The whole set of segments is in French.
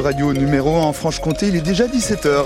Radio numéro 1 en Franche-Comté, il est déjà 17h.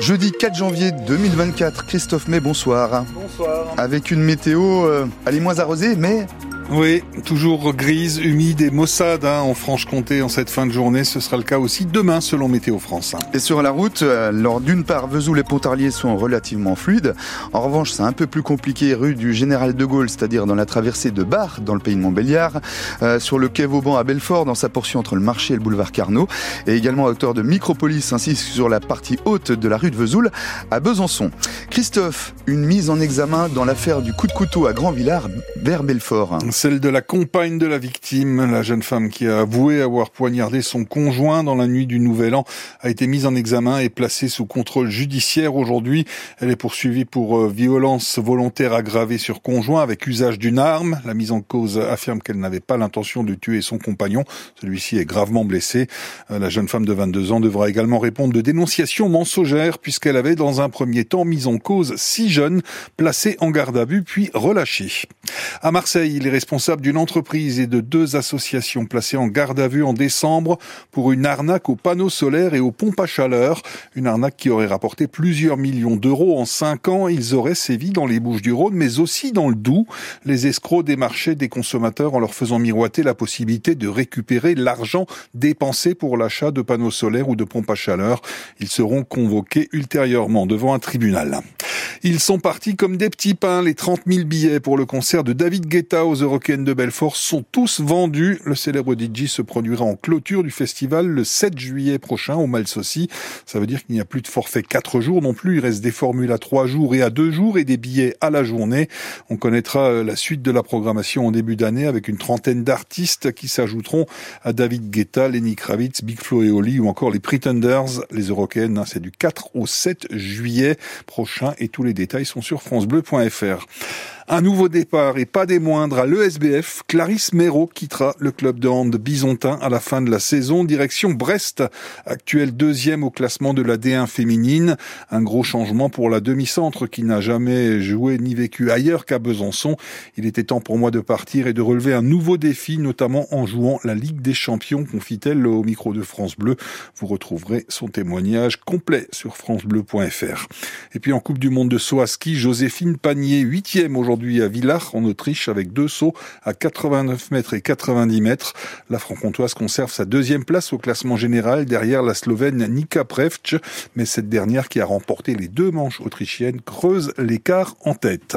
Jeudi 4 janvier 2024, Christophe May, bonsoir. Bonsoir. Avec une météo, euh, elle est moins arrosée, mais oui, toujours grise, humide et maussade hein, en Franche-Comté en cette fin de journée. Ce sera le cas aussi demain selon Météo France. Et sur la route, alors d'une part, Vesoul et Pontarlier sont relativement fluides. En revanche, c'est un peu plus compliqué rue du Général de Gaulle, c'est-à-dire dans la traversée de Bar, dans le pays de Montbéliard, euh, sur le quai Vauban à Belfort, dans sa portion entre le marché et le boulevard Carnot, et également à hauteur de Micropolis, ainsi que sur la partie haute de la rue de Vesoul à Besançon. Christophe, une mise en examen dans l'affaire du coup de couteau à Grand-Villard vers Belfort celle de la compagne de la victime. La jeune femme qui a avoué avoir poignardé son conjoint dans la nuit du Nouvel An a été mise en examen et placée sous contrôle judiciaire aujourd'hui. Elle est poursuivie pour euh, violence volontaire aggravée sur conjoint avec usage d'une arme. La mise en cause affirme qu'elle n'avait pas l'intention de tuer son compagnon. Celui-ci est gravement blessé. Euh, la jeune femme de 22 ans devra également répondre de dénonciations mensongères puisqu'elle avait dans un premier temps mis en cause six jeunes placés en garde à vue puis relâchés. À Marseille, il est responsable d'une entreprise et de deux associations placées en garde à vue en décembre pour une arnaque aux panneaux solaires et aux pompes à chaleur. Une arnaque qui aurait rapporté plusieurs millions d'euros en cinq ans. Ils auraient sévi dans les Bouches du Rhône, mais aussi dans le Doubs. Les escrocs démarchaient des consommateurs en leur faisant miroiter la possibilité de récupérer l'argent dépensé pour l'achat de panneaux solaires ou de pompes à chaleur. Ils seront convoqués ultérieurement devant un tribunal. Ils sont partis comme des petits pains. Les 30 000 billets pour le concert de David Guetta aux Eurocaines de Belfort sont tous vendus. Le célèbre DJ se produira en clôture du festival le 7 juillet prochain au Malsaucy. Ça veut dire qu'il n'y a plus de forfait 4 jours non plus. Il reste des formules à 3 jours et à 2 jours et des billets à la journée. On connaîtra euh, la suite de la programmation en début d'année avec une trentaine d'artistes qui s'ajouteront à David Guetta, Lenny Kravitz, Big Flo et Oli ou encore les Pretenders. Les Eurocaines, hein, c'est du 4 au 7 juillet prochain et tous les détails sont sur francebleu.fr. Un nouveau départ et pas des moindres à l'ESBF. Clarisse Méraud quittera le club de hand bisontin à la fin de la saison. Direction Brest, actuel deuxième au classement de la D1 féminine. Un gros changement pour la demi-centre qui n'a jamais joué ni vécu ailleurs qu'à Besançon. Il était temps pour moi de partir et de relever un nouveau défi, notamment en jouant la Ligue des Champions, confie-t-elle au micro de France Bleu. Vous retrouverez son témoignage complet sur francebleu.fr. Et puis en Coupe du Monde de saut à ski, Joséphine Panier, huitième aujourd'hui à Villach en Autriche avec deux sauts à 89 mètres et 90 mètres. La franc-comtoise conserve sa deuxième place au classement général derrière la Slovène Nika Prevc, mais cette dernière qui a remporté les deux manches autrichiennes creuse l'écart en tête.